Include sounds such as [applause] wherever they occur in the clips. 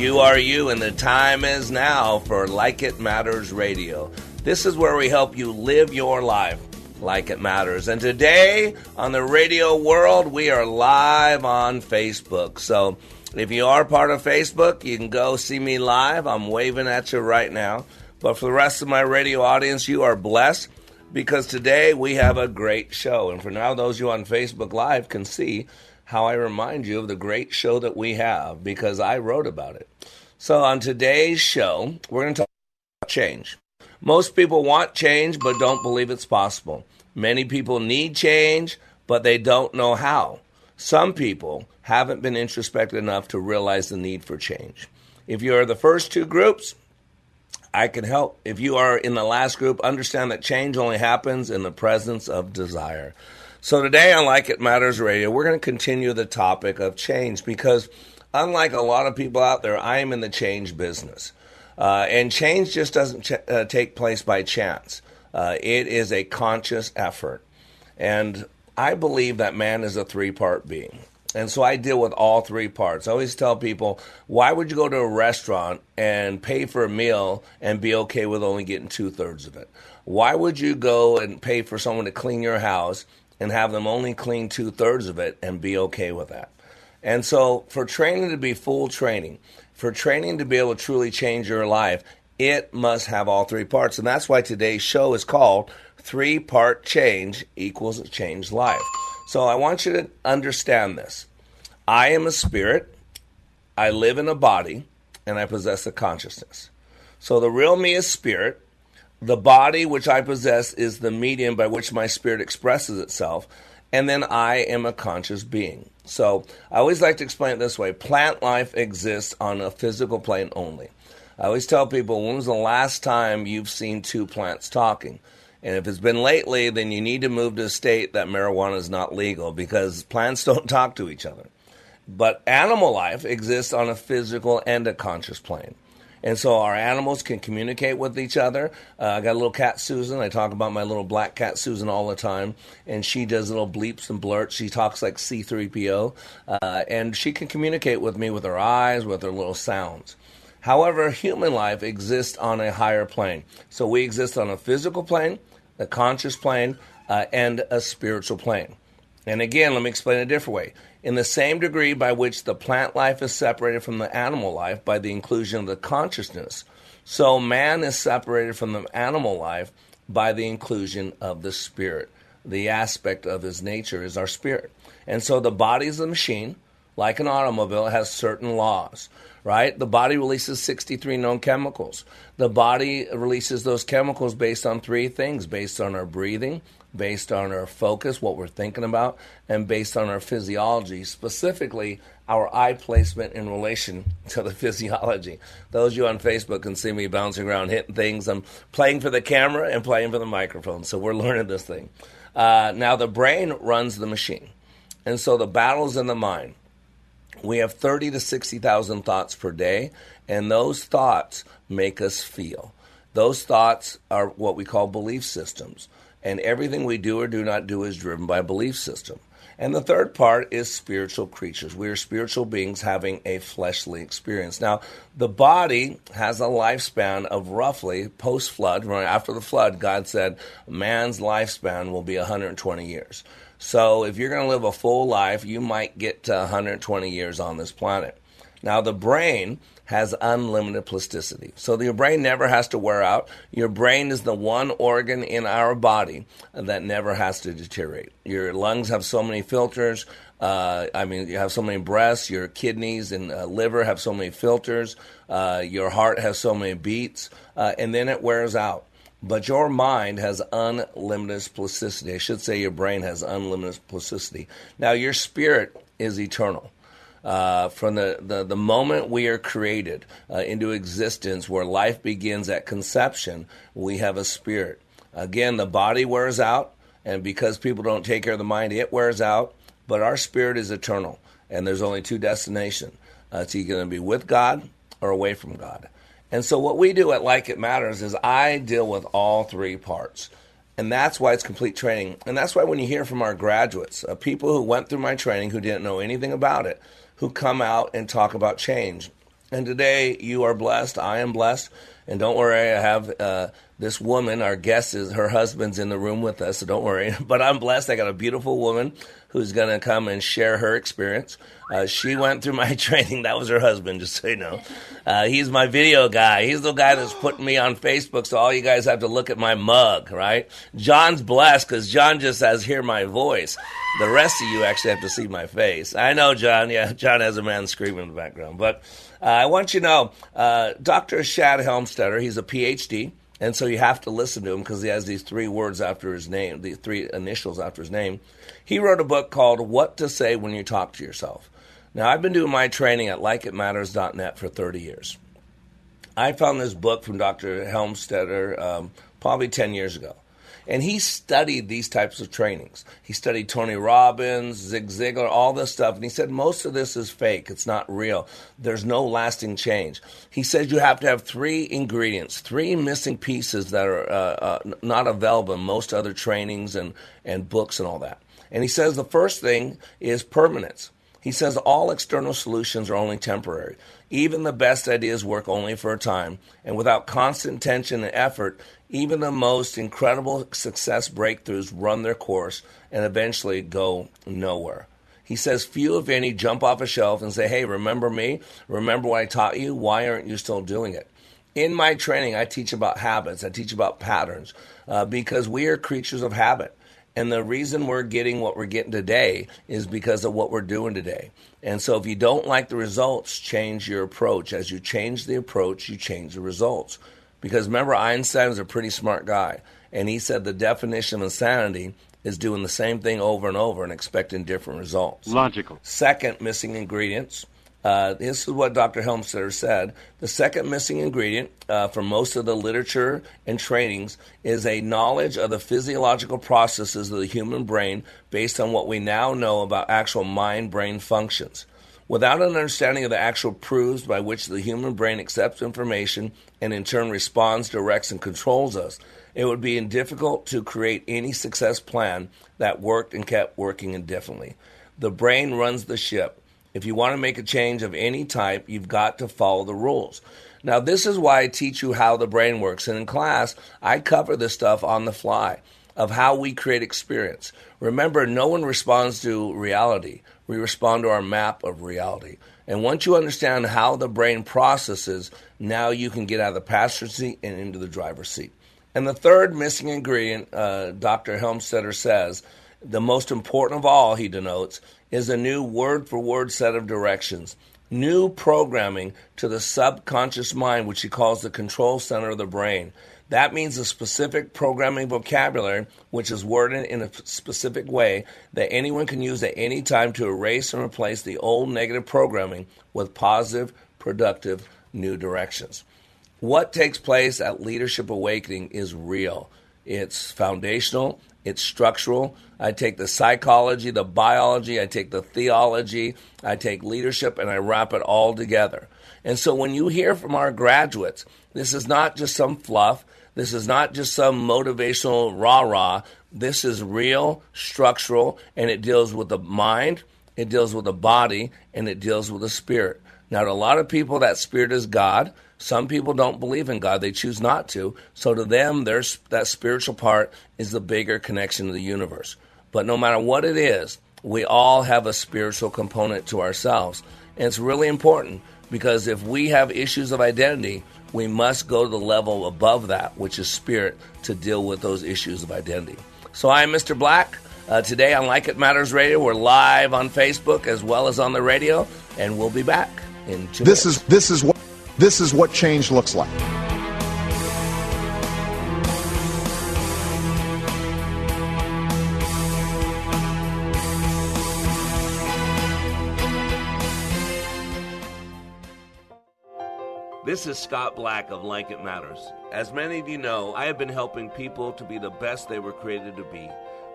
You are you, and the time is now for Like It Matters Radio. This is where we help you live your life like it matters. And today on the radio world, we are live on Facebook. So if you are part of Facebook, you can go see me live. I'm waving at you right now. But for the rest of my radio audience, you are blessed because today we have a great show. And for now, those you on Facebook Live can see how I remind you of the great show that we have because I wrote about it. So, on today's show, we're going to talk about change. Most people want change but don't believe it's possible. Many people need change but they don't know how. Some people haven't been introspective enough to realize the need for change. If you are the first two groups, I can help. If you are in the last group, understand that change only happens in the presence of desire. So today on Like It Matters Radio, we're going to continue the topic of change because unlike a lot of people out there, I am in the change business. Uh, and change just doesn't ch- uh, take place by chance. Uh, it is a conscious effort. And I believe that man is a three part being. And so I deal with all three parts. I always tell people, why would you go to a restaurant and pay for a meal and be okay with only getting two thirds of it? Why would you go and pay for someone to clean your house and have them only clean two thirds of it and be okay with that. And so, for training to be full training, for training to be able to truly change your life, it must have all three parts. And that's why today's show is called Three Part Change Equals Changed Life. So, I want you to understand this I am a spirit, I live in a body, and I possess a consciousness. So, the real me is spirit, the body which I possess is the medium by which my spirit expresses itself, and then I am a conscious being. So I always like to explain it this way plant life exists on a physical plane only. I always tell people when was the last time you've seen two plants talking? And if it's been lately, then you need to move to a state that marijuana is not legal because plants [laughs] don't talk to each other. But animal life exists on a physical and a conscious plane. And so our animals can communicate with each other. Uh, I got a little cat, Susan. I talk about my little black cat, Susan, all the time. And she does little bleeps and blurts. She talks like C3PO. Uh, and she can communicate with me with her eyes, with her little sounds. However, human life exists on a higher plane. So we exist on a physical plane, a conscious plane, uh, and a spiritual plane. And again, let me explain it a different way. In the same degree by which the plant life is separated from the animal life by the inclusion of the consciousness, so man is separated from the animal life by the inclusion of the spirit. The aspect of his nature is our spirit. And so the body is a machine, like an automobile, it has certain laws, right? The body releases 63 known chemicals. The body releases those chemicals based on three things based on our breathing, based on our focus, what we're thinking about, and based on our physiology, specifically our eye placement in relation [laughs] to the physiology. Those of you on Facebook can see me bouncing around, hitting things. I'm playing for the camera and playing for the microphone, so we're [laughs] learning this thing. Uh, now, the brain runs the machine, and so the battle's in the mind. We have 30 to 60,000 thoughts per day, and those thoughts make us feel. Those thoughts are what we call belief systems and everything we do or do not do is driven by a belief system. And the third part is spiritual creatures. We are spiritual beings having a fleshly experience. Now, the body has a lifespan of roughly post flood, right after the flood, God said man's lifespan will be 120 years. So if you're going to live a full life, you might get to 120 years on this planet. Now, the brain has unlimited plasticity. So your brain never has to wear out. Your brain is the one organ in our body that never has to deteriorate. Your lungs have so many filters. Uh, I mean, you have so many breasts. Your kidneys and uh, liver have so many filters. Uh, your heart has so many beats, uh, and then it wears out. But your mind has unlimited plasticity. I should say your brain has unlimited plasticity. Now, your spirit is eternal. Uh, from the, the, the, moment we are created uh, into existence, where life begins at conception, we have a spirit. Again, the body wears out, and because people don't take care of the mind, it wears out, but our spirit is eternal, and there's only two destinations. Uh, it's either going to be with God or away from God. And so, what we do at Like It Matters is I deal with all three parts. And that's why it's complete training. And that's why when you hear from our graduates, uh, people who went through my training who didn't know anything about it, who come out and talk about change. And today you are blessed. I am blessed. And don't worry, I have uh, this woman, our guest is her husband's in the room with us, so don't worry. [laughs] But I'm blessed. I got a beautiful woman who's going to come and share her experience. Uh, she went through my [laughs] training. That was her husband, just so you know. Uh, he's my video guy. He's the guy that's putting me on Facebook, so all you guys have to look at my mug, right? John's blessed because John just has hear my voice. The rest of you actually have to see my face. I know, John. Yeah, [laughs] John has a man screaming in the background. But uh, I want you to know, uh, Dr. Shad Helmstetter, he's a PhD. And so you have to listen to him because he has these three words after his name, the three initials after his name. He wrote a book called What to Say When You Talk to Yourself. Now, I've been doing my training at likeitmatters.net for 30 years. I found this book from Dr. Helmstetter um, probably 10 years ago. And he studied these types of trainings. He studied Tony Robbins, Zig Ziglar, all this stuff. And he said most of this is fake. It's not real. There's no lasting change. He says you have to have three ingredients, three missing pieces that are uh, uh, not available in most other trainings and, and books and all that. And he says the first thing is permanence. He says all external solutions are only temporary. Even the best ideas work only for a time, and without constant tension and effort, even the most incredible success breakthroughs run their course and eventually go nowhere. He says, Few, if any, jump off a shelf and say, Hey, remember me? Remember what I taught you? Why aren't you still doing it? In my training, I teach about habits, I teach about patterns, uh, because we are creatures of habit. And the reason we're getting what we're getting today is because of what we're doing today. And so if you don't like the results, change your approach. As you change the approach, you change the results. Because remember, Einstein was a pretty smart guy. And he said the definition of insanity is doing the same thing over and over and expecting different results. Logical. Second missing ingredients uh, this is what Dr. Helmstetter said. The second missing ingredient uh, for most of the literature and trainings is a knowledge of the physiological processes of the human brain based on what we now know about actual mind brain functions. Without an understanding of the actual proofs by which the human brain accepts information and in turn responds, directs, and controls us, it would be difficult to create any success plan that worked and kept working indefinitely. The brain runs the ship. If you want to make a change of any type, you've got to follow the rules. Now, this is why I teach you how the brain works. And in class, I cover this stuff on the fly of how we create experience. Remember, no one responds to reality. We respond to our map of reality. And once you understand how the brain processes, now you can get out of the passenger seat and into the driver's seat. And the third missing ingredient, uh, Dr. Helmstetter says, the most important of all, he denotes, is a new word for word set of directions, new programming to the subconscious mind, which he calls the control center of the brain. That means a specific programming vocabulary, which is worded in a specific way that anyone can use at any time to erase and replace the old negative programming with positive, productive, new directions. What takes place at Leadership Awakening is real. It's foundational, it's structural. I take the psychology, the biology, I take the theology, I take leadership, and I wrap it all together. And so when you hear from our graduates, this is not just some fluff. This is not just some motivational rah rah. This is real, structural, and it deals with the mind, it deals with the body, and it deals with the spirit. Now, to a lot of people, that spirit is God. Some people don't believe in God; they choose not to. So, to them, there's that spiritual part is the bigger connection to the universe. But no matter what it is, we all have a spiritual component to ourselves. And it's really important because if we have issues of identity, we must go to the level above that, which is spirit, to deal with those issues of identity. So I'm Mr. Black. Uh, today on Like It Matters Radio, we're live on Facebook as well as on the radio, and we'll be back in two This minutes. is this is what this is what change looks like. This is Scott Black of Like It Matters. As many of you know, I have been helping people to be the best they were created to be.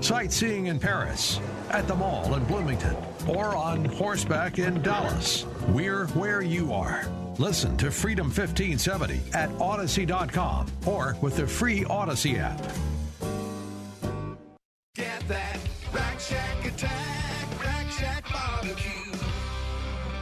Sightseeing in Paris, at the mall in Bloomington, or on horseback in Dallas. We're where you are. Listen to Freedom 1570 at Audacy.com or with the free Audacy app. Get that Rack attack,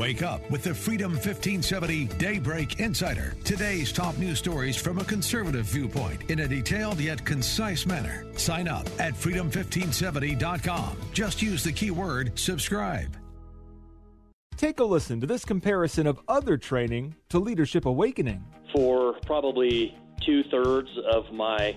Wake up with the Freedom 1570 Daybreak Insider. Today's top news stories from a conservative viewpoint in a detailed yet concise manner. Sign up at freedom1570.com. Just use the keyword subscribe. Take a listen to this comparison of other training to Leadership Awakening. For probably two thirds of my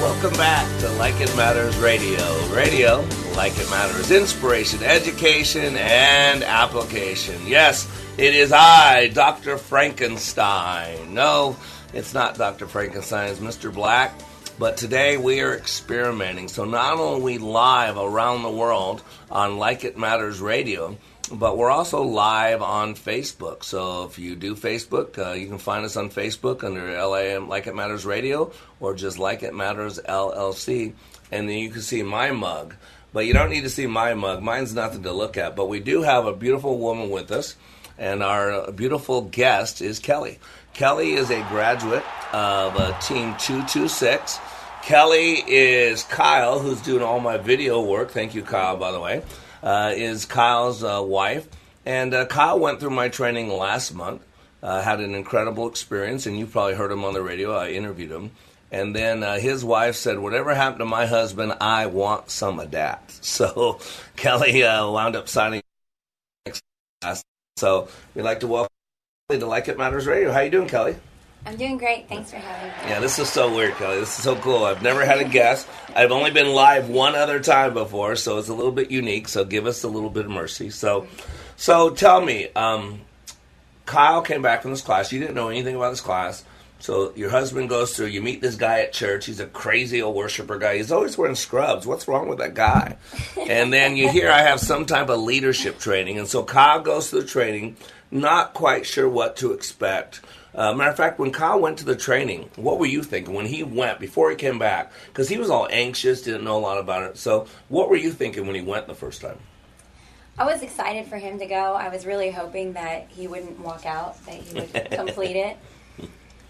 Welcome back to Like It Matters Radio. Radio, like it matters, inspiration, education, and application. Yes, it is I, Dr. Frankenstein. No, it's not Dr. Frankenstein, it's Mr. Black. But today we are experimenting. So not only we live around the world on Like It Matters Radio, but we're also live on Facebook. So if you do Facebook, uh, you can find us on Facebook under LAM Like It Matters Radio or just Like It Matters LLC. And then you can see my mug. But you don't need to see my mug. Mine's nothing to look at. But we do have a beautiful woman with us. And our beautiful guest is Kelly. Kelly is a graduate of uh, Team 226. Kelly is Kyle, who's doing all my video work. Thank you, Kyle, by the way uh, is Kyle's uh, wife. And uh, Kyle went through my training last month, uh, had an incredible experience, and you probably heard him on the radio. I interviewed him. And then uh, his wife said, Whatever happened to my husband, I want some of that. [laughs] So Kelly uh, wound up signing. So we'd like to welcome Kelly to Like It Matters Radio. How you doing, Kelly? I'm doing great. Thanks for having me. Yeah, this is so weird, Kelly. This is so cool. I've never had a guest. I've only been live one other time before, so it's a little bit unique. So give us a little bit of mercy. So, so tell me, um, Kyle came back from this class. You didn't know anything about this class. So your husband goes through. You meet this guy at church. He's a crazy old worshiper guy. He's always wearing scrubs. What's wrong with that guy? and then you hear I have some type of leadership training, and so Kyle goes through the training, not quite sure what to expect. Uh, matter of fact, when Kyle went to the training, what were you thinking when he went before he came back? Because he was all anxious, didn't know a lot about it. So, what were you thinking when he went the first time? I was excited for him to go. I was really hoping that he wouldn't walk out, that he would [laughs] complete it.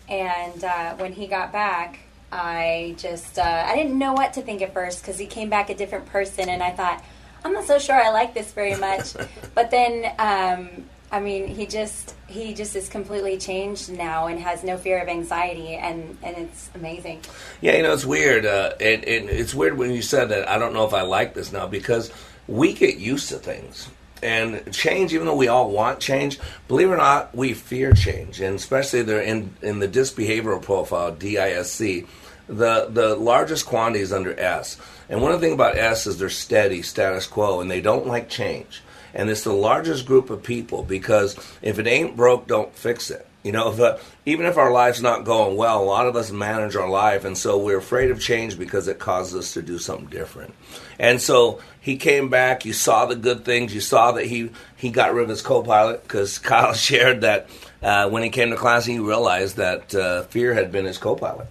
And uh, when he got back, I just uh, I didn't know what to think at first because he came back a different person, and I thought I'm not so sure I like this very much. [laughs] but then, um, I mean, he just he just is completely changed now and has no fear of anxiety, and and it's amazing. Yeah, you know, it's weird. Uh, and, and it's weird when you said that. I don't know if I like this now because we get used to things. And change, even though we all want change, believe it or not, we fear change. And especially they're in, in the DISC behavioral profile, DISC, the, the largest quantity is under S. And one of the things about S is they're steady, status quo, and they don't like change. And it's the largest group of people because if it ain't broke, don't fix it. You know, [laughs] if, uh, even if our life's not going well, a lot of us manage our life, and so we're afraid of change because it causes us to do something different. And so he came back. You saw the good things. You saw that he he got rid of his co-pilot because [laughs] Kyle shared that uh, when he came to class, he realized that uh, fear had been his co-pilot.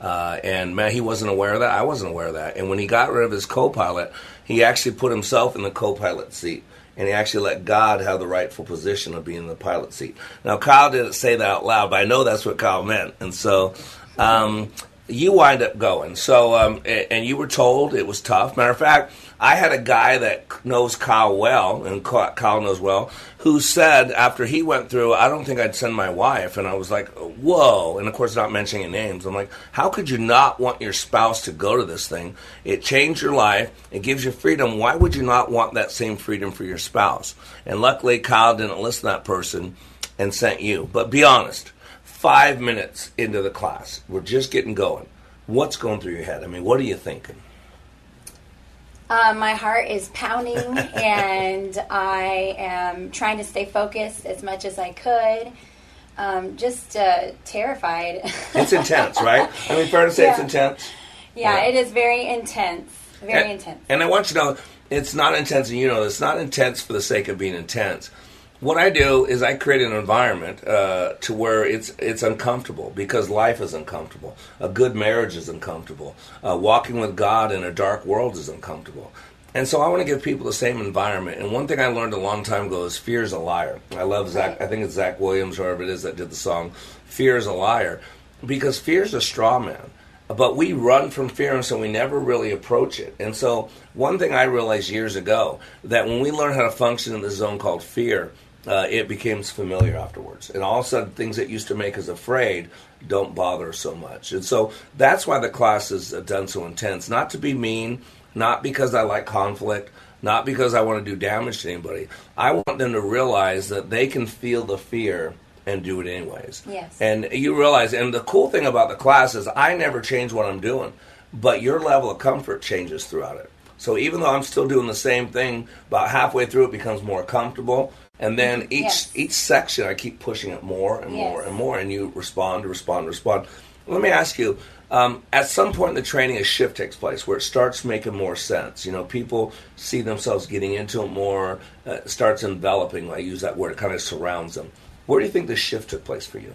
Uh, and man, he wasn't aware of that. I wasn't aware of that. And when he got rid of his co-pilot, he actually put himself in the co-pilot seat and he actually let God have the rightful position of being in the pilot seat. Now, Kyle didn't say that out loud, but I know that's what Kyle meant. And so um, you wind up going. So, um, and you were told it was tough. Matter of fact, I had a guy that knows Kyle well, and Kyle knows well, who said after he went through, I don't think I'd send my wife. And I was like, whoa. And of course, not mentioning names. I'm like, how could you not want your spouse to go to this thing? It changed your life, it gives you freedom. Why would you not want that same freedom for your spouse? And luckily, Kyle didn't listen to that person and sent you. But be honest, five minutes into the class, we're just getting going. What's going through your head? I mean, what are you thinking? Uh, my heart is pounding, [laughs] and I am trying to stay focused as much as I could. Um, just uh, terrified. it's intense, [laughs] right? I mean, fair to say Yeah. it's intense. Yeah, Yeah. it is very intense. Very and, intense. And I want you to know, it's not intense, and you know, it's not intense for the sake of being intense. What I do is I create an environment uh, to where it's it's uncomfortable because life is uncomfortable. A good marriage is uncomfortable. Uh, walking with God in a dark world is uncomfortable. And so I want to give people the same environment. And one thing I learned a long time ago is fear is a liar. I love Zach. I think it's Zach Williams, or whoever it is that did the song. Fear is a liar, because fear is a straw man. But we run from fear, and so we never really approach it. And so one thing I realized years ago that when we learn how to function in the zone called fear, uh, it becomes familiar afterwards. And all of a sudden, things that used to make us afraid don't bother us so much. And so that's why the class is uh, done so intense. Not to be mean, not because I like conflict, not because I want to do damage to anybody. I want them to realize that they can feel the fear and do it anyways. Yes. And you realize, and the cool thing about the class is I never change what I'm doing, but your level of comfort changes throughout it. So even though I'm still doing the same thing, about halfway through it becomes more comfortable. And then each Yes. each section I keep pushing it more and more and more, and you respond, respond, respond. Let me ask you: um, at some point in the training, a shift takes place where it starts making more sense. You know, people see themselves getting into it more. Uh, starts enveloping. I use that word; it kind of surrounds them. Where do you think the shift took place for you?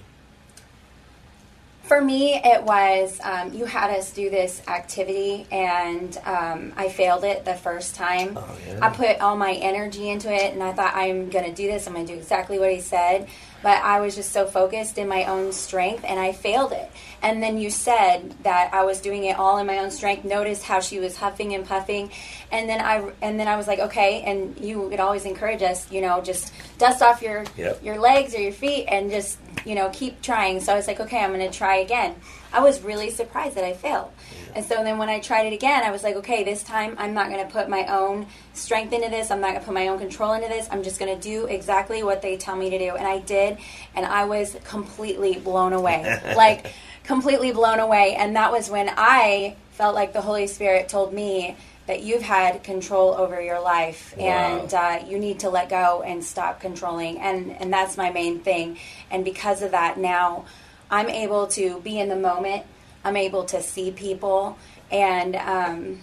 For me, it was um, you had us do this activity, and um, I failed it the first time. Oh, yeah. I put all my energy into it, and I thought I'm going to do this. I'm going to do exactly what he said. But I was just so focused in my own strength, and I failed it. And then you said that I was doing it all in my own strength. Notice how she was huffing and puffing, and then I and then I was like, okay. And you would always encourage us, you know, just dust off your Yep. your legs or your feet and just you know keep trying. So i was like okay i'm going to try again. I was really surprised that i failed. And so then when i tried it again i was like okay this time i'm not going to put my own strength into this. I'm not going to put my own control into this. I'm just going to do exactly what they tell me to do. And i did and i was completely blown away. [laughs] Like completely blown away. And that was when i felt like the holy spirit told me that you've had control over your life Wow. and uh, you need to let go and stop controlling. And and that's my main thing. And because of that now i'm able to be in the moment. I'm able to see people. And um,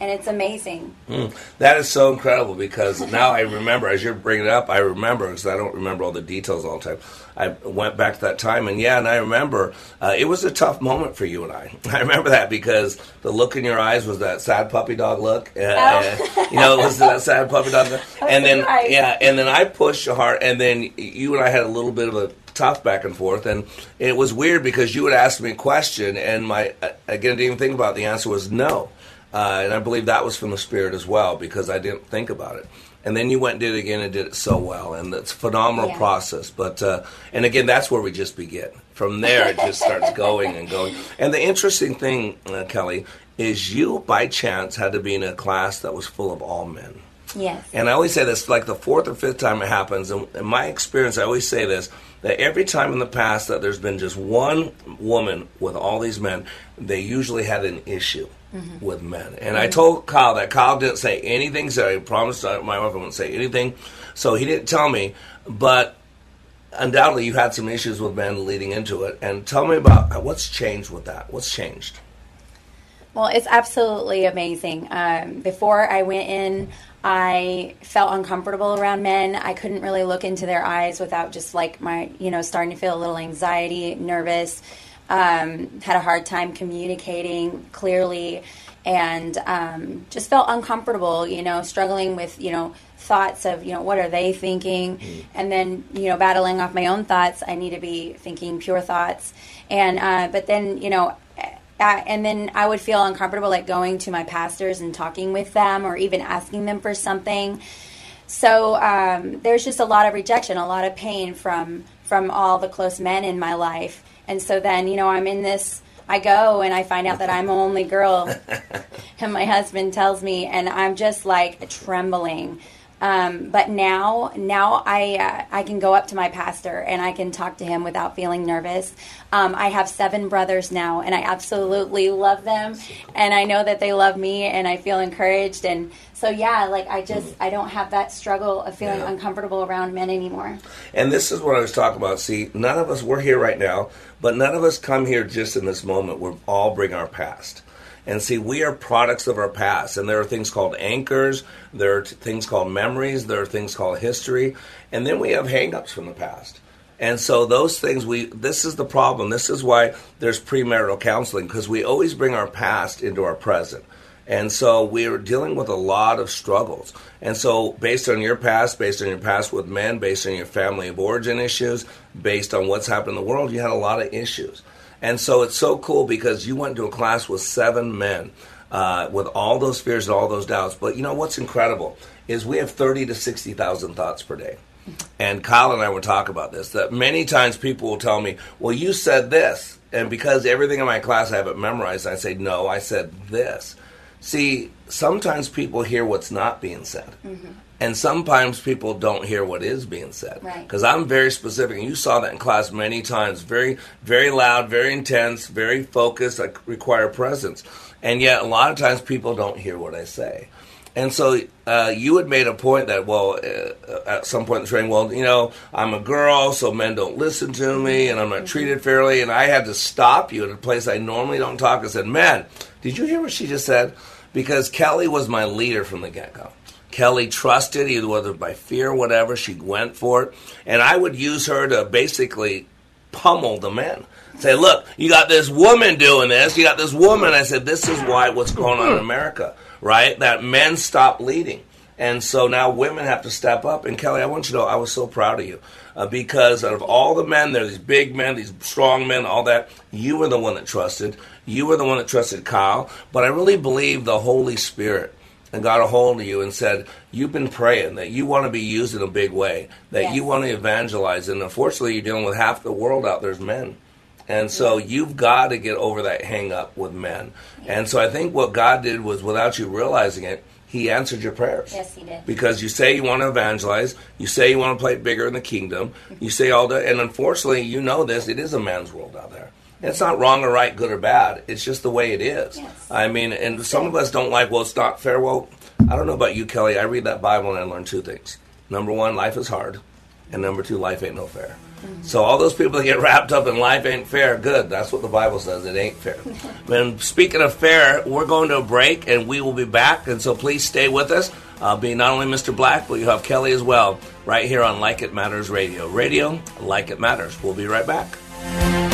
and it's amazing Mm, that is so incredible because now I remember, as you're bringing it up, I remember because I don't remember all the details all the time. I went back to that time, and yeah, and I remember uh, it was a tough moment for you and I. [laughs] I remember that because the look in your eyes was that sad puppy dog look. Uh, uh, you know, it was that sad puppy dog look. [laughs] And then, right. yeah, and then I pushed you hard, and then you and I had a little bit of a tough back and forth, and it was weird because you would ask me a question, and my uh, again, didn't even think about it. The answer was no. Uh, and I believe that was from the Spirit as well because I didn't think about it. And then you went and did it again and did it so well, and it's a phenomenal Yeah. process. But uh, and again, that's where we just begin. From there, it just starts [laughs] going and going. And the interesting thing, uh, Kelly, is you by chance had to be in a class that was full of all men. yes And I always say this, like the fourth or fifth time it happens, and in my experience, I always say this, that every time in the past that there's been just one woman with all these men, they usually had an issue with men. And I told Kyle that Kyle didn't say anything, so I promised my wife I wouldn't say anything. So he didn't tell me, but undoubtedly you had some issues with men leading into it. And tell me about what's changed with that. What's changed? Well, it's absolutely amazing. Um, before I went in, I felt uncomfortable around men. I couldn't really look into their eyes without just like my, you know, starting to feel a little anxiety, nervous. Um, had a hard time communicating clearly, and um, just felt uncomfortable. You know, struggling with you know thoughts of you know what are they thinking, and then you know battling off my own thoughts. I need to be thinking pure thoughts, and uh, but then you know and then I would feel uncomfortable like going to my pastors and talking with them or even asking them for something. So um, there's just a lot of rejection, a lot of pain from from all the close men in my life. And so then you know I'm in this. I go and I find out that I'm the only girl, [laughs] and my husband tells me, and I'm just like trembling. Um, but now, now I uh, I can go up to my pastor and I can talk to him without feeling nervous. Um, I have seven brothers now, and I absolutely love them, and I know that they love me, and I feel encouraged. And so, yeah, like I just I don't have that struggle of feeling Yeah. uncomfortable around men anymore. And this is what I was talking about. See, none of us, we're here right now, but none of us come here just in this moment. We all bring our past. And see, we are products of our past. And there are things called anchors, there are t- things called memories, there are things called history, and then we have hangups from the past. And so those things we this is the problem. This is why there's premarital counseling because we always bring our past into our present. And so we're dealing with a lot of struggles. And so, based on your past, based on your past with men, based on your family of origin issues, based on what's happened in the world, you had a lot of issues. And so, it's so cool because you went to a class with seven men uh, with all those fears and all those doubts. But you know what's incredible is we have 30 to 60,000 thoughts per day. And Kyle and I were talking about this that many times people will tell me, Well, you said this. And because everything in my class I have it memorized, I say, No, I said this. See, sometimes people hear what's not being said. And sometimes people don't hear what is being said. Right. Because I'm very specific, and you saw that in class many times. Very, very loud, very intense, very focused. I require presence. And yet, a lot of times people don't hear what I say. And so uh, you had made a point that, well, uh, at some point in the training, well, you know, I'm a girl, so men don't listen to me, and I'm not treated fairly. And I had to stop you at a place I normally don't talk. I said, man, did you hear what she just said? Because Kelly was my leader from the get go. Kelly trusted, either whether by fear or whatever, she went for it. And I would use her to basically pummel the men. Say, look, you got this woman doing this. You got this woman. I said, this is why what's going on in America, right? That men stop leading. And so now women have to step up. And Kelly, I want you to know I was so proud of you uh, because out of all the men there, these big men, these strong men, all that, you were the one that trusted. You were the one that trusted Kyle. But I really believe the Holy Spirit and got a hold of you and said, You've been praying that you want to be used in a big way, that Yes. you want to evangelize. And unfortunately, you're dealing with half the world out there's men. And so you've got to get over that hang up with men. And so I think what God did was, without you realizing it, He answered your prayers. Yes, he did. Because you say you want to evangelize, you say you want to play bigger in the kingdom, mm-hmm. you say all that, and unfortunately, you know this, it is a man's world out there. It's not wrong or right, good or bad. It's just the way it is. I mean, and some of us don't like, well, it's not fair. Well, I don't know about you, Kelly. I read that Bible and I learned two things. Number one, life is hard. And number two, life ain't no fair. Mm-hmm. So all those people that get wrapped up in life ain't fair, good. That's what the Bible says. It ain't fair. [laughs] and speaking of fair, we're going to a break and we will be back. And so please stay with us. I'll be not only Mr. Black, but you have Kelly as well, right here on Like It Matters Radio. Radio, like it matters. We'll be right back.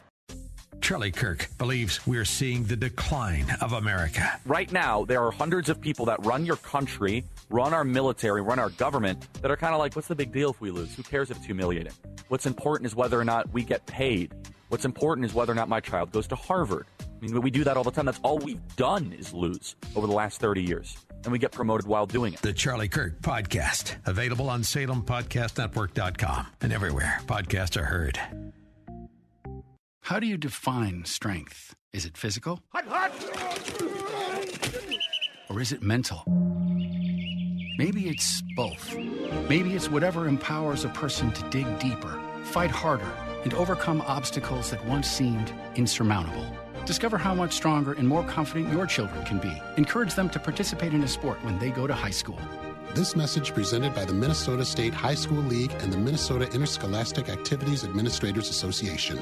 Charlie Kirk believes we're seeing the decline of America. Right now, there are hundreds of people that run your country, run our military, run our government that are kind of like, what's the big deal if we lose? Who cares if it's humiliating? What's important is whether or not we get paid. What's important is whether or not my child goes to Harvard. I mean, we do that all the time. That's all we've done is lose over the last 30 years. And we get promoted while doing it. The Charlie Kirk Podcast, available on SalemPodcastNetwork.com and everywhere podcasts are heard. How do you define strength? Is it physical? Or is it mental? Maybe it's both. Maybe it's whatever empowers a person to dig deeper, fight harder, and overcome obstacles that once seemed insurmountable. Discover how much stronger and more confident your children can be. Encourage them to participate in a sport when they go to high school. This message presented by the Minnesota State High School League and the Minnesota Interscholastic Activities Administrators Association.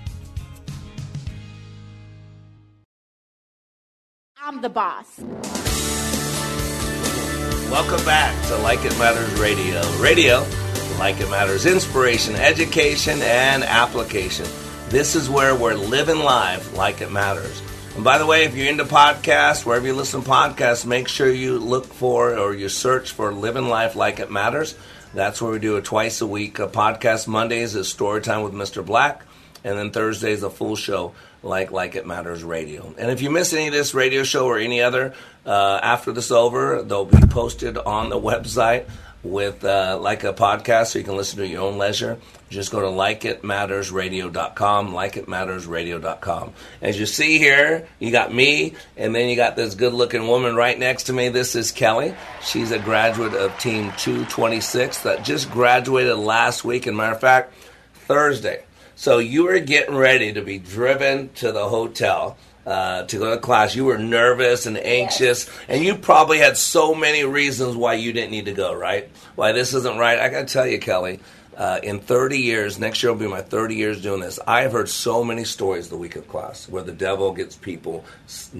I'm the boss. Welcome back to Like It Matters Radio. Radio, like it matters, inspiration, education, and application. This is where we're living live like it matters. And by the way, if you're into podcasts, wherever you listen to podcasts, make sure you look for or you search for Living Life Like It Matters. That's where we do it twice a week. A podcast Mondays is Story Time with Mr. Black, and then Thursdays a full show like Like It Matters Radio. And if you miss any of this radio show or any other uh, after this over, they'll be posted on the [laughs] website with uh, like a podcast so you can listen to your own leisure. Just go to likeitmattersradio.com, likeitmattersradio.com. As you see here, you got me, and then you got this good looking woman right next to me. This is Kelly. She's a graduate of Team 226 that just graduated last week. And matter of fact, Thursday. So you were getting ready to be driven to the hotel uh, to go to class. You were nervous and anxious, and you probably had so many reasons why you didn't need to go, right? Why this isn't right. I got to tell you, Kelly, Uh, in 30 years, next year will be my 30 years doing this. I have heard so many stories the week of class where the devil gets people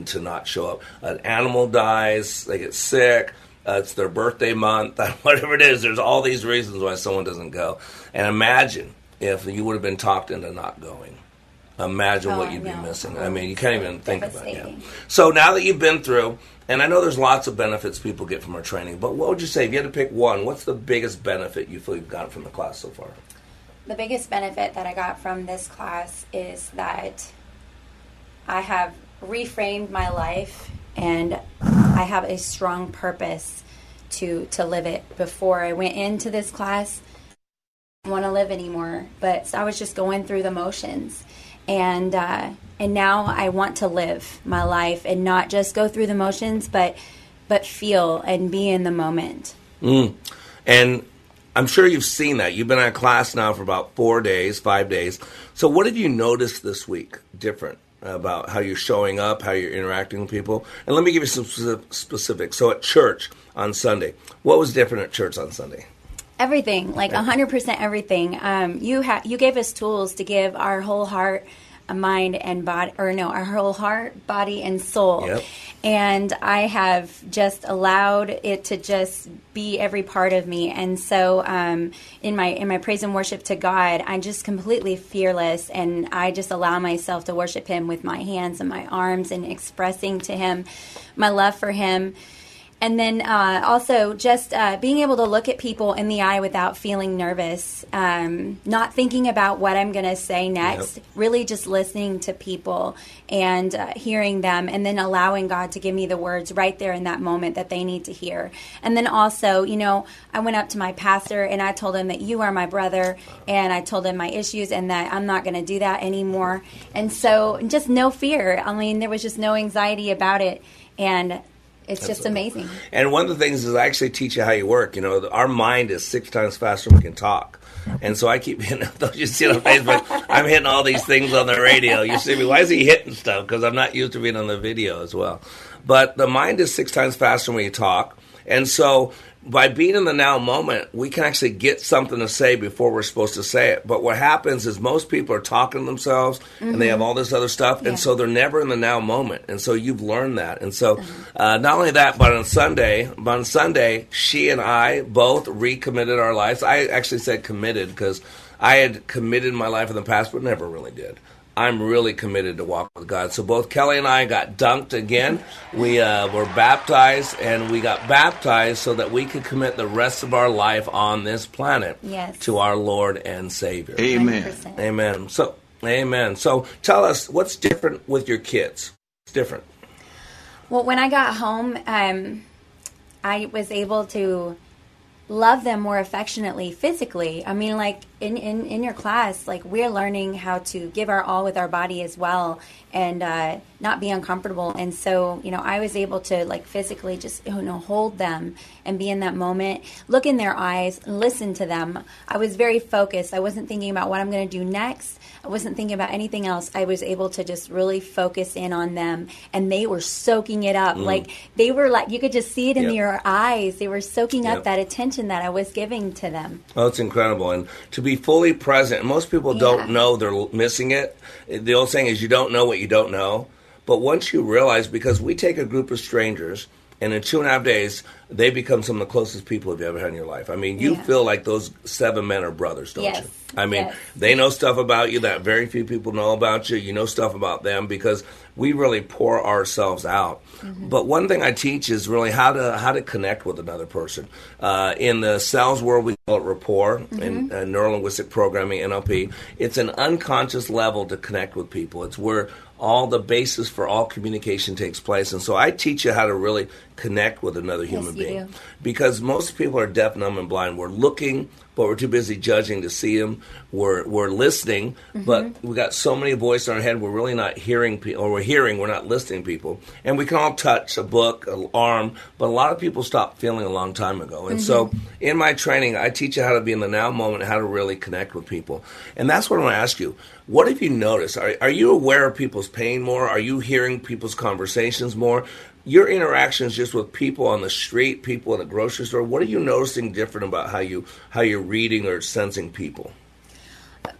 to not show up. An animal dies, they get sick, uh, it's their birthday month, [laughs] whatever it is. There's all these reasons why someone doesn't go. And imagine if you would have been talked into not going. Imagine Oh, what you'd be missing. I mean, you can't even think about it. Devastating. So now that you've been through, and I know there's lots of benefits people get from our training, but what would you say if you had to pick one? What's the biggest benefit you feel you've gotten from the class so far? The biggest benefit that I got from this class is that I have reframed my life and I have a strong purpose to to live it. Before I went into this class, want to live anymore, but I was just going through the motions. And uh, and now I want to live my life and not just go through the motions, but but feel and be in the moment. Mm. And I'm sure you've seen that. You've been in class now for about four days, five days. So, what have you noticed this week different about how you're showing up, how you're interacting with people? And let me give you some speci- specifics. So, at church on Sunday, what was different at church on Sunday? Everything, like a hundred percent everything. Um, you ha- you gave us tools to give our whole heart, a mind, and body, or no, our whole heart, body, and soul. Yep. And I have just allowed it to just be every part of me. And so, um, in my in my praise and worship to God, I'm just completely fearless, and I just allow myself to worship Him with my hands and my arms, and expressing to Him my love for Him. And then uh, also just uh, being able to look at people in the eye without feeling nervous, um, not thinking about what I'm going to say next, really just listening to people and uh, hearing them, and then allowing God to give me the words right there in that moment that they need to hear. And then also, you know, I went up to my pastor and I told him that you are my brother, and I told him my issues and that I'm not going to do that anymore. And so just no fear. I mean, there was just no anxiety about it. And it's just amazing. And one of the things is I actually teach you how you work. You know, our mind is six times faster than we can talk. And so I keep [laughs] hitting. [laughs] Don't you see it on Facebook? I'm hitting all these things on the radio. You see me? Why is he hitting stuff? Because I'm not used to being on the video as well. But the mind is six times faster when you talk. And so by being in the now moment, we can actually get something to say before we're supposed to say it. But what happens is most people are talking to themselves and they have all this other stuff, and so they're never in the now moment. And so you've learned that. And so uh, not only that, but on Sunday, but on Sunday, she and I both recommitted our lives. I actually said committed because I had committed my life in the past, but never really did. I'm really committed to walk with God. So both Kelly and I got dunked again. We uh, were baptized, and we got baptized so that we could commit the rest of our life on this planet Yes. to our Lord and Savior. Amen. 100%. Amen. So, amen. So, tell us what's different with your kids. It's different. Well, when I got home, um, I was able to love them more affectionately physically. I mean, like in, in, in your class, like we're learning how to give our all with our body as well and uh, not be uncomfortable. And so, you know, I was able to like physically just, you know, hold them and be in that moment, look in their eyes, listen to them. I was very focused. I wasn't thinking about what I'm going to do next. I wasn't thinking about anything else. I was able to just really focus in on them, and they were soaking it up. Mm. Like they were like you could just see it in Yep. their eyes. They were soaking Yep. up that attention that I was giving to them. Oh, it's incredible. And to be fully present, most people don't know they're missing it. The old saying is, you don't know what you don't know. But once you realize, because we take a group of strangers, and in two and a half days, they become some of the closest people you've ever had in your life. I mean, you Yeah. feel like those seven men are brothers, don't Yes. you? I mean, Yes. they know stuff about you that very few people know about you. You know stuff about them because we really pour ourselves out. But one thing I teach is really how to how to connect with another person. Uh, in the sales world, we call it rapport in uh, neuro linguistic programming (NLP). It's an unconscious level to connect with people. It's where all the basis for all communication takes place. And so I teach you how to really connect with another human you being do. because most people are deaf, numb, and blind. We're looking, but we're too busy judging to see them. We're we're listening, mm-hmm. but we got so many voices in our head. We're really not hearing people, or we're hearing, we're not listening people. And we can all touch a book, an arm, but a lot of people stopped feeling a long time ago. And so, mm-hmm. in my training, I teach you how to be in the now moment, how to really connect with people. And that's what I want to ask you. What have you noticed? Are, are you aware of people's pain more? Are you hearing people's conversations more? Your interactions just with people on the street, people in the grocery store. What are you noticing different about how you how you're reading or sensing people?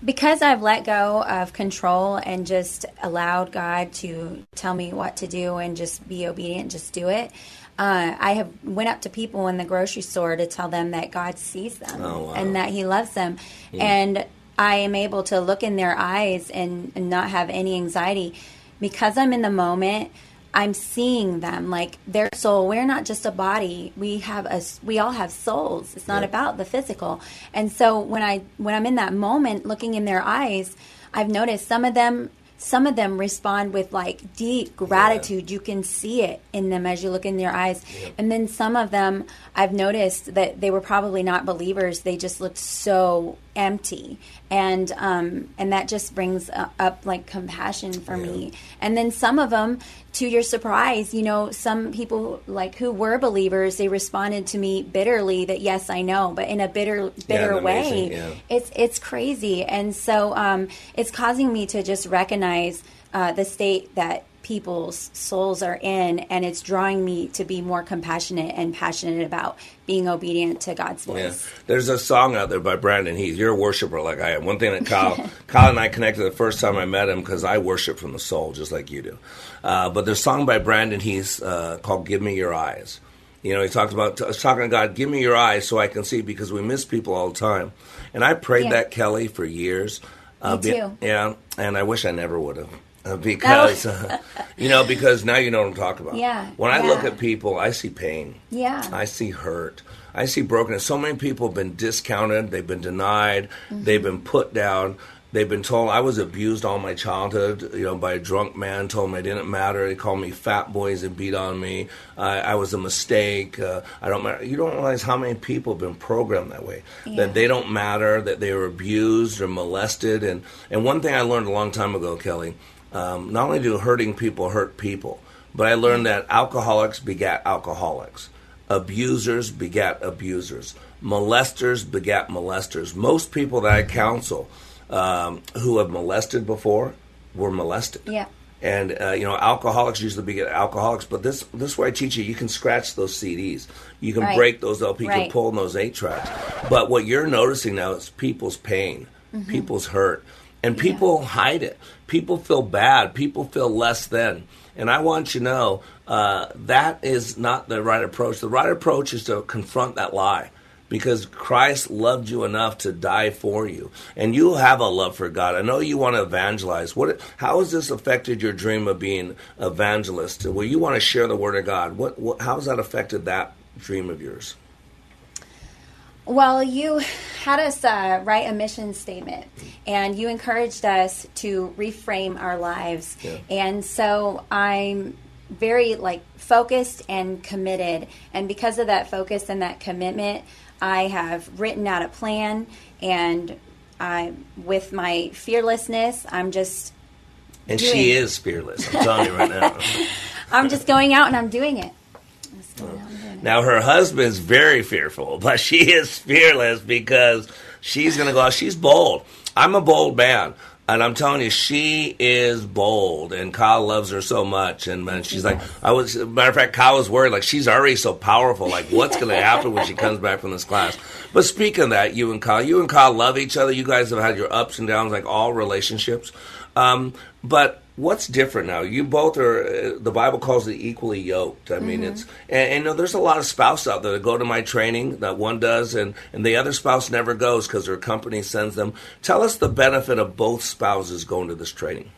because I've let go of control and just allowed God to tell me what to do and just be obedient, just do it. Uh, I have went up to people in the grocery store to tell them that God sees them Oh, wow. and that He loves them, Yeah. and I am able to look in their eyes and, and not have any anxiety because I'm in the moment. I'm seeing them like their soul. We're not just a body. We have a. We all have souls. It's not Yeah. about the physical. And so when I when I'm in that moment, looking in their eyes, I've noticed some of them. Some of them respond with like deep gratitude. You can see it in them as you look in their eyes. And then some of them, I've noticed that they were probably not believers. They just looked so empty, and um, and that just brings uh, up like compassion for me. And then some of them, to your surprise, you know, some people like who were believers, they responded to me bitterly that yes, I know, but in a bitter, bitter amazing, way. yeah. It's it's crazy, and so um, it's causing me to just recognize uh, the state that people's souls are in, and it's drawing me to be more compassionate and passionate about being obedient to God's Yeah. voice. There's a song out there by Brandon Heath. You're a worshiper like I am. One thing that Kyle, [laughs] Kyle and I connected the first time I met him because I worship from the soul just like you do. Uh, but there's a song by Brandon Heath uh, called "Give Me Your Eyes." You know, he talked about I was talking to God, "Give me your eyes so I can see," because we miss people all the time. And I prayed Yeah. that Kelly for years. Uh, Me too. yeah, and I wish I never would have. Uh, because uh, you know, because now you know what I'm talking about. Yeah, When I look at people, I see pain. Yeah. I see hurt. I see brokenness. So many people have been discounted. They've been denied. Mhm. They've been put down. They've been told I was abused all my childhood. You know, by a drunk man. Told me I didn't matter. He called me fat boys and beat on me. I, I was a mistake. Uh, I don't matter. You don't realize how many people have been programmed that way. Yeah. That they don't matter. That they were abused or molested. And and one thing I learned a long time ago, Kelly. Um, not only do hurting people hurt people, but I learned that alcoholics begat alcoholics. Abusers begat abusers. Molesters begat molesters. Most people that I counsel um, who have molested before were molested. Yeah. And uh, you know, alcoholics usually beget alcoholics, but this this is where I teach you. You can scratch those CDs, you can Right. break those LP, you can pull in those eight tracks. But what you're noticing now is people's pain, Mhm. people's hurt, and people hide it. People feel bad. People feel less than. And I want you to know uh, that is not the right approach. The right approach is to confront that lie. Because Christ loved you enough to die for you, and you have a love for God. I know you want to evangelize. What? How has this affected your dream of being evangelist? Where you want to share the word of God? What? what how has that affected that dream of yours? Well, you had us uh, write a mission statement, and you encouraged us to reframe our lives. Yeah. And so I'm very like focused and committed, and because of that focus and that commitment, I have written out a plan. And I, with my fearlessness, I'm just And doing- she is fearless. I'm telling you right now. [laughs] I'm just going out and I'm doing it. Now her husband's very fearful, [laughs] but she is fearless because she's going to go out. She's bold. I'm a bold man. And I'm telling you, she is bold, and Kyle loves her so much. And man, she's like, I was. Matter of fact, Kyle was worried, like she's already so powerful. Like, what's going to happen when she comes back from this class? But speaking of that, you and Kyle, you and Kyle love each other. You guys have had your ups and downs, like all relationships. Um, but what's different now? You both are. Uh, the Bible calls it equally yoked. I mean, Mhm. it's and, and you know, there's a lot of spouses out there that go to my training that one does, and and the other spouse never goes because their company sends them. Tell us the benefit of both spouses going to this training.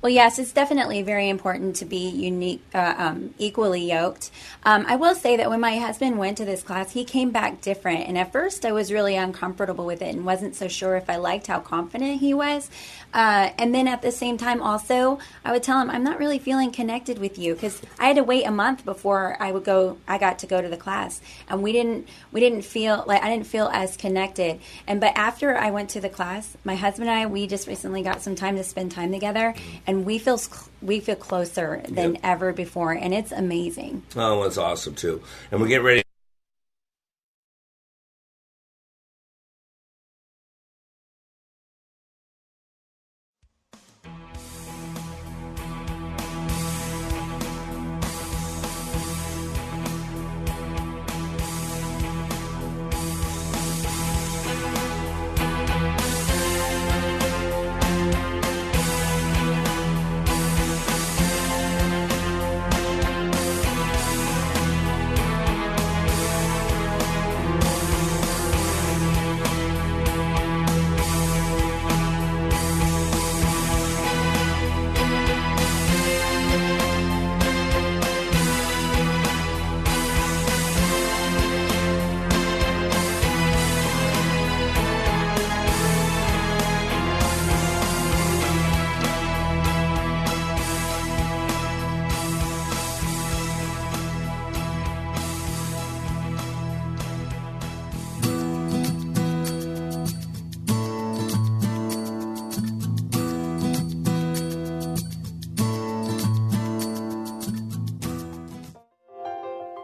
Well, yes, it's definitely very important to be unique, uh, um, equally yoked. Um, I will say that when my husband went to this class, he came back different. And at first, I was really uncomfortable with it and wasn't so sure if I liked how confident he was. Uh, and then at the same time, also, I would tell him, I'm not really feeling connected with you because I had to wait a month before I would go. I got to go to the class, and we didn't. We didn't feel like I didn't feel as connected. And but after I went to the class, my husband and I, we just recently got some time to spend time together, and we feel we feel closer than Yep. ever before, and it's amazing. Oh, that's awesome too. And we get ready.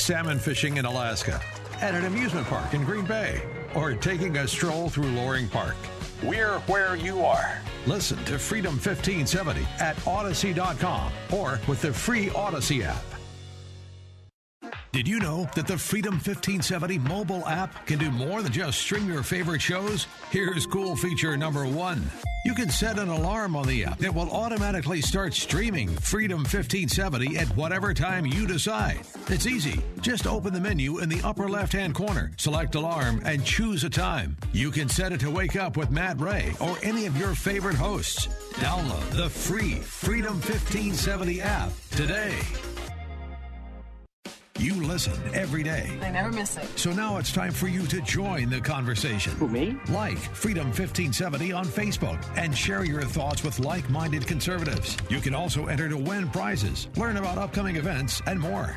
Salmon fishing in Alaska, at an amusement park in Green Bay, or taking a stroll through Loring Park. We're where you are. Listen to Freedom 1570 at Audacy.com or with the free Odyssey app. Did you know that the Freedom 1570 mobile app can do more than just stream your favorite shows? Here's cool feature number one. You can set an alarm on the app that will automatically start streaming Freedom 1570 at whatever time you decide. It's easy. Just open the menu in the upper left hand corner, select alarm, and choose a time. You can set it to wake up with Matt Ray or any of your favorite hosts. Download the free Freedom 1570 app today. You listen every day. I never miss it. So now it's time for you to join the conversation. Who, me? Like Freedom 1570 on Facebook and share your thoughts with like minded conservatives. You can also enter to win prizes, learn about upcoming events, and more.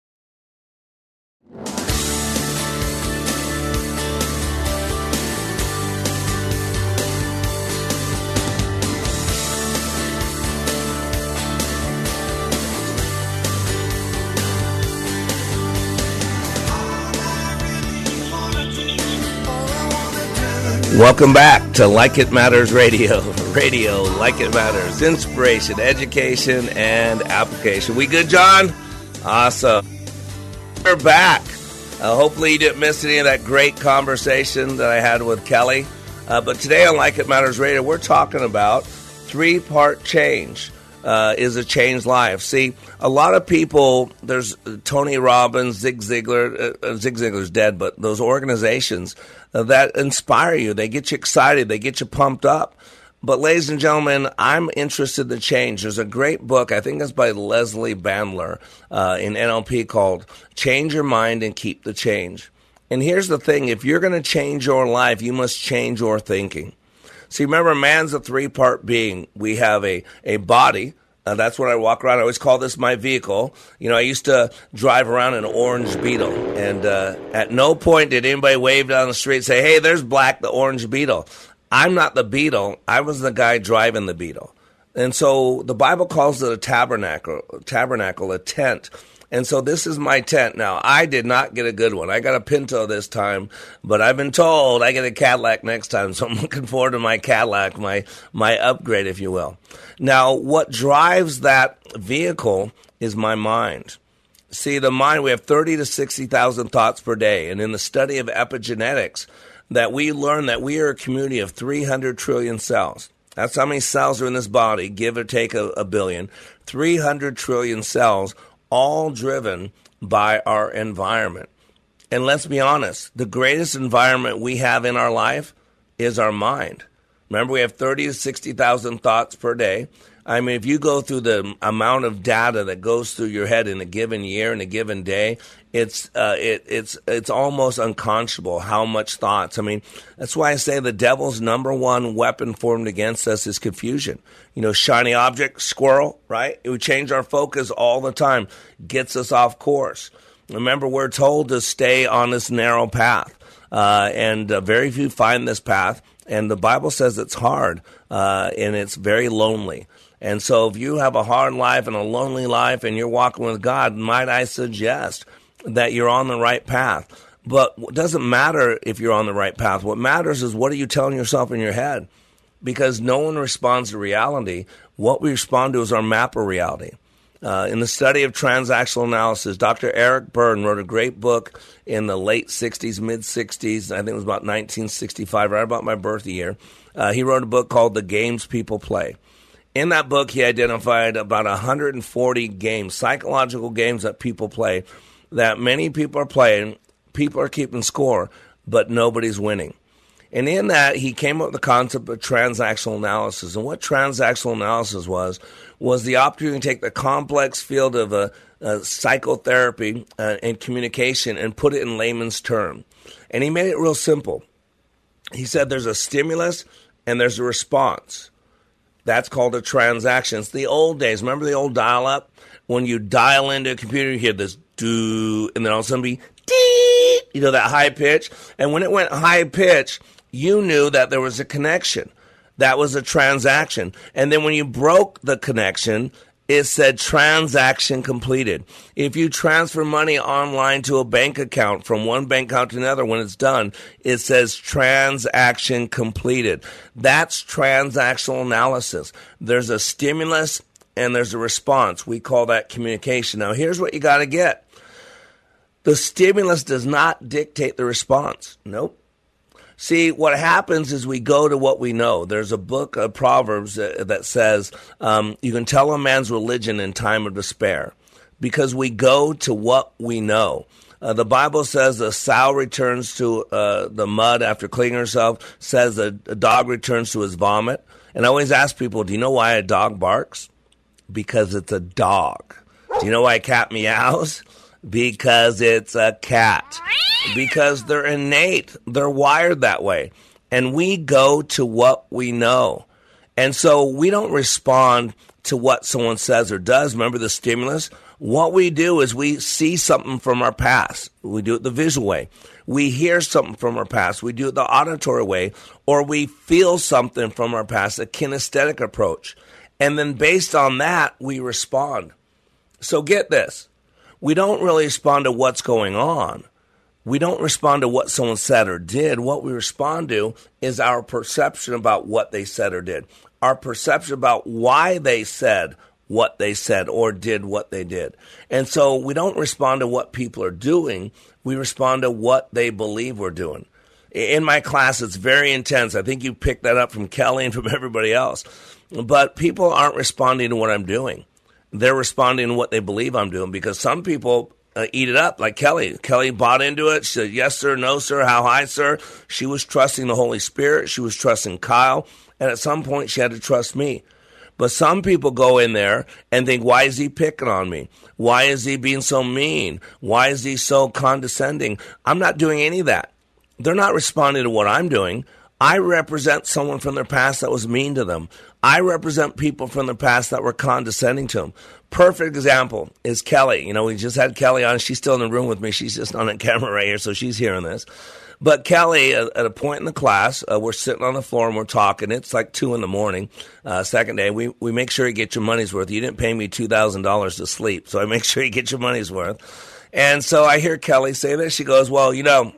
Welcome back to Like It Matters Radio. [laughs] Radio, like it matters. Inspiration, education, and application. We good, John? Awesome. We're back. Uh, hopefully, you didn't miss any of that great conversation that I had with Kelly. Uh, but today on Like It Matters Radio, we're talking about three part change. Uh, is a changed life. See, a lot of people, there's Tony Robbins, Zig Ziglar, uh, Zig Ziglar's dead, but those organizations uh, that inspire you, they get you excited, they get you pumped up. But, ladies and gentlemen, I'm interested in the change. There's a great book, I think it's by Leslie Bandler uh, in NLP called Change Your Mind and Keep the Change. And here's the thing if you're going to change your life, you must change your thinking. See, remember, man's a three part being. We have a, a body. Uh, that's when I walk around. I always call this my vehicle. You know, I used to drive around an orange beetle, and uh, at no point did anybody wave down the street and say, "Hey, there's Black, the orange beetle." I'm not the beetle. I was the guy driving the beetle, and so the Bible calls it a tabernacle, tabernacle, a tent. And so this is my tent now. I did not get a good one. I got a Pinto this time, but I've been told I get a Cadillac next time. [laughs] So I'm looking forward to my Cadillac, my my upgrade, if you will. Now, what drives that vehicle is my mind. See, the mind, we have 30 to 60,000 thoughts per day. And in the study of epigenetics, that we learn that we are a community of 300 trillion cells. That's how many cells are in this body, give or take a, a billion. 300 trillion cells all driven by our environment. And let's be honest, the greatest environment we have in our life is our mind. Remember, we have 30 to 60,000 thoughts per day. I mean, if you go through the amount of data that goes through your head in a given year, in a given day, it's uh, it, it's it's almost unconscionable how much thoughts. I mean, that's why I say the devil's number one weapon formed against us is confusion. You know, shiny object, squirrel, right? It would change our focus all the time, gets us off course. Remember, we're told to stay on this narrow path, uh, and uh, very few find this path. And the Bible says it's hard uh, and it's very lonely. And so, if you have a hard life and a lonely life and you're walking with God, might I suggest that you're on the right path? But it doesn't matter if you're on the right path. What matters is what are you telling yourself in your head? Because no one responds to reality. What we respond to is our map of reality. Uh, in the study of transactional analysis, Dr. Eric Berne wrote a great book in the late 60s, mid 60s. I think it was about 1965, right about my birth year. Uh, he wrote a book called The Games People Play. In that book, he identified about 140 games, psychological games that people play, that many people are playing, people are keeping score, but nobody's winning. And in that, he came up with the concept of transactional analysis. And what transactional analysis was, was the opportunity to take the complex field of a, a psychotherapy uh, and communication and put it in layman's term. And he made it real simple. He said there's a stimulus and there's a response. That's called a transaction. It's the old days. Remember the old dial up? When you dial into a computer, you hear this and then all of a sudden be dee, you know, that high pitch. And when it went high pitch, you knew that there was a connection. That was a transaction. And then when you broke the connection, it said transaction completed. If you transfer money online to a bank account from one bank account to another, when it's done, it says transaction completed. That's transactional analysis. There's a stimulus and there's a response. We call that communication. Now, here's what you got to get the stimulus does not dictate the response. Nope. See, what happens is we go to what we know. There's a book of Proverbs that, says um, you can tell a man's religion in time of despair because we go to what we know. Uh, the Bible says a sow returns to uh, the mud after cleaning herself, says a, a dog returns to his vomit. And I always ask people, do you know why a dog barks? Because it's a dog. Do you know why a cat meows? Because it's a cat. Because they're innate. They're wired that way. And we go to what we know. And so we don't respond to what someone says or does. Remember the stimulus? What we do is we see something from our past. We do it the visual way. We hear something from our past. We do it the auditory way. Or we feel something from our past, a kinesthetic approach. And then based on that, we respond. So get this we don't really respond to what's going on. We don't respond to what someone said or did. What we respond to is our perception about what they said or did, our perception about why they said what they said or did what they did. And so we don't respond to what people are doing, we respond to what they believe we're doing. In my class, it's very intense. I think you picked that up from Kelly and from [laughs] everybody else. But people aren't responding to what I'm doing they're responding to what they believe I'm doing because some people uh, eat it up like Kelly. Kelly bought into it. She said, Yes, sir, no, sir, how high, sir. She was trusting the Holy Spirit. She was trusting Kyle. And at some point, she had to trust me. But some people go in there and think, Why is he picking on me? Why is he being so mean? Why is he so condescending? I'm not doing any of that. They're not responding to what I'm doing. I represent someone from their past that was mean to them. I represent people from the past that were condescending to them. Perfect example is Kelly. You know, we just had Kelly on. She's still in the room with me. She's just on a [laughs] camera right here, so she's hearing this. But Kelly, at a point in the class, uh, we're sitting on the floor and we're talking. It's like two in the morning, uh, second day. We we make sure you get your money's worth. You didn't pay me two thousand dollars to sleep, so I [laughs] make sure you get your money's worth. And so I hear Kelly say this. She goes, "Well, you know."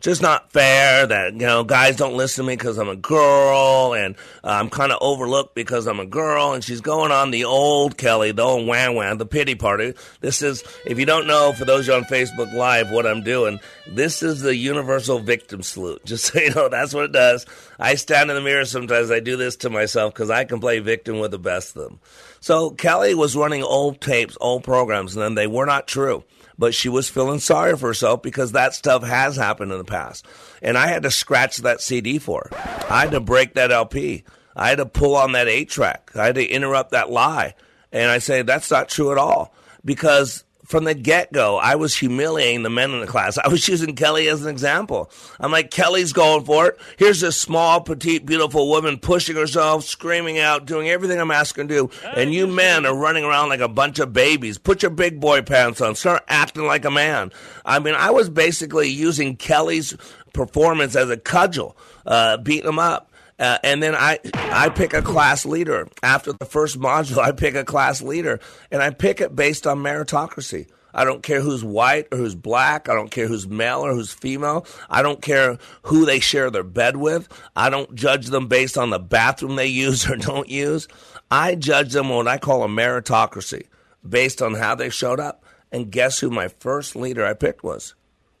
Just not fair that you know guys don't listen to me because I'm a girl and uh, I'm kind of overlooked because I'm a girl. And she's going on the old Kelly, the old wham wham, the pity party. This is, if you don't know, for those you on Facebook Live, what I'm doing. This is the universal victim salute. [laughs] Just so you know, that's what it does. I stand in the mirror sometimes. I do this to myself because I can play victim with the best of them. So Kelly was running old tapes, old programs, and then they were not true but she was feeling sorry for herself because that stuff has happened in the past. And I had to scratch that CD for her. I had to break that LP. I had to pull on that eight track. I had to interrupt that lie. And I say, that's not true at all. Because from the get go, I was humiliating the men in the class. I was using Kelly as an example. I'm like, Kelly's going for it. Here's this small, petite, beautiful woman pushing herself, screaming out, doing everything I'm asking to do. And you men are running around like a bunch of babies. Put your big boy pants on. Start acting like a man. I mean, I was basically using Kelly's performance as a cudgel, uh, beating him up. Uh, and then I I pick a class leader after the first module. I pick a class leader, and I pick it based on meritocracy. I don't care who's white or who's black. I don't care who's male or who's female. I don't care who they share their bed with. I don't judge them based on the bathroom they use or [laughs] don't use. I judge them what I call a meritocracy based on how they showed up. And guess who my first leader I picked was?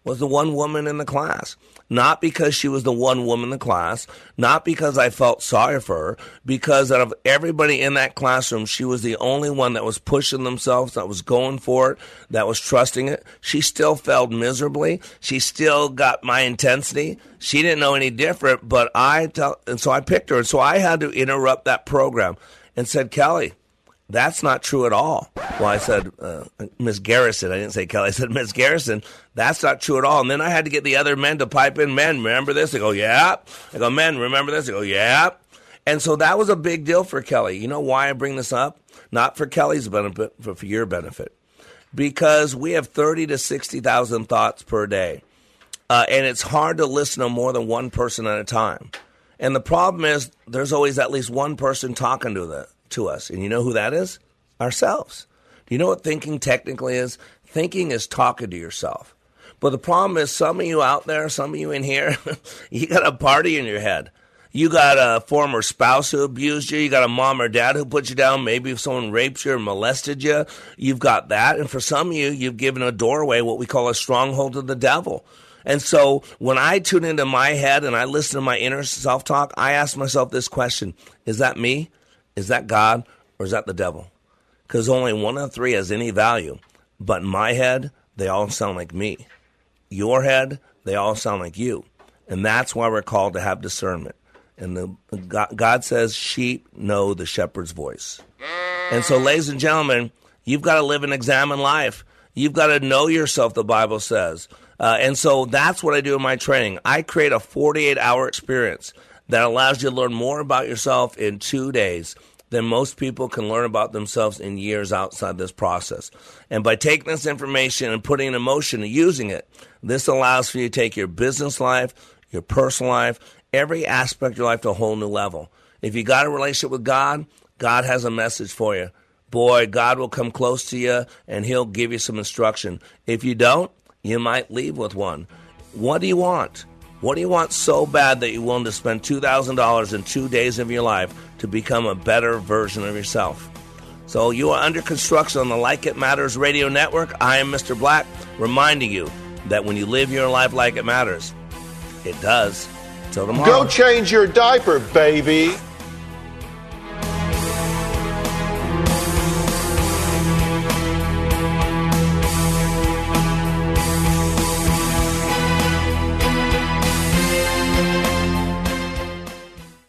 Was the one woman in the class not because she was the one woman in the class, not because I felt sorry for her, because out of everybody in that classroom, she was the only one that was pushing themselves, that was going for it, that was trusting it. She still failed miserably. She still got my intensity. She didn't know any different, but I tell, and so I picked her. And so I had to interrupt that program and said, Kelly, that's not true at all. Well, I said, uh, Miss Garrison. I didn't say Kelly. I said, Miss Garrison, that's not true at all. And then I had to get the other men to pipe in. Men, remember this? They go, yeah. I go, men, remember this? They go, yeah. And so that was a big deal for Kelly. You know why I bring this up? Not for Kelly's benefit, but for your benefit. Because we have 30 to 60,000 thoughts per day. Uh, and it's hard to listen to more than one person at a time. And the problem is there's always at least one person talking to the, to us. And you know who that is? Ourselves. Do you know what thinking technically is? Thinking is talking to yourself. But the problem is, some of you out there, some of you in here, [laughs] you got a party in your head. You got a former spouse who abused you. You got a mom or dad who put you down. Maybe if someone raped you or molested you, you've got that. And for some of you, you've given a doorway, what we call a stronghold to the devil. And so when I tune into my head and I listen to my inner self talk, I ask myself this question Is that me? Is that God or is that the devil? Because only one of three has any value. But in my head, they all sound like me. Your head, they all sound like you. And that's why we're called to have discernment. And the, God, God says, sheep know the shepherd's voice. And so, ladies and gentlemen, you've got to live and examine life. You've got to know yourself, the Bible says. Uh, and so that's what I do in my training. I create a 48 hour experience that allows you to learn more about yourself in two days than most people can learn about themselves in years outside this process. And by taking this information and putting it in motion and using it, this allows for you to take your business life, your personal life, every aspect of your life to a whole new level. If you got a relationship with God, God has a message for you. Boy, God will come close to you and He'll give you some instruction. If you don't, you might leave with one. What do you want? What do you want so bad that you're willing to spend $2,000 in two days of your life to become a better version of yourself? So you are under construction on the Like It Matters radio network. I am Mr. Black, reminding you that when you live your life like it matters, it does. Till tomorrow. Go change your diaper, baby.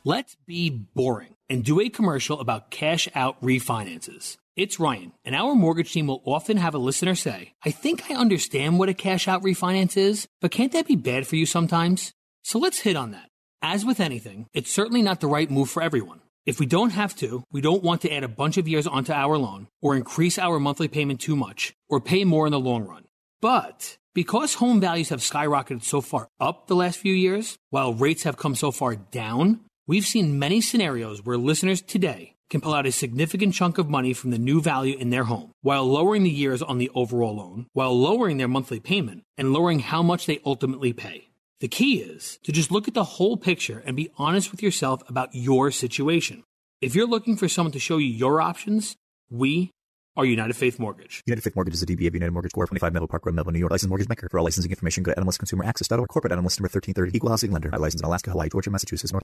Let's be boring and do a commercial about cash out refinances. It's Ryan, and our mortgage team will often have a listener say, I think I understand what a cash out refinance is, but can't that be bad for you sometimes? So let's hit on that. As with anything, it's certainly not the right move for everyone. If we don't have to, we don't want to add a bunch of years onto our loan, or increase our monthly payment too much, or pay more in the long run. But because home values have skyrocketed so far up the last few years, while rates have come so far down, we've seen many scenarios where listeners today can pull out a significant chunk of money from the new value in their home, while lowering the years on the overall loan, while lowering their monthly payment, and lowering how much they ultimately pay. The key is to just look at the whole picture and be honest with yourself about your situation. If you're looking for someone to show you your options, we are United Faith Mortgage. United Faith Mortgage is a DBA of United Mortgage Corp. 25 Melville Park Road, Melville, New York. Licensed mortgage maker. For all licensing information, go to NMLSconsumeraccess.org. Corporate NMLS number 1330. Equal housing lender. Licensed in Alaska, Hawaii, Georgia, Massachusetts, North.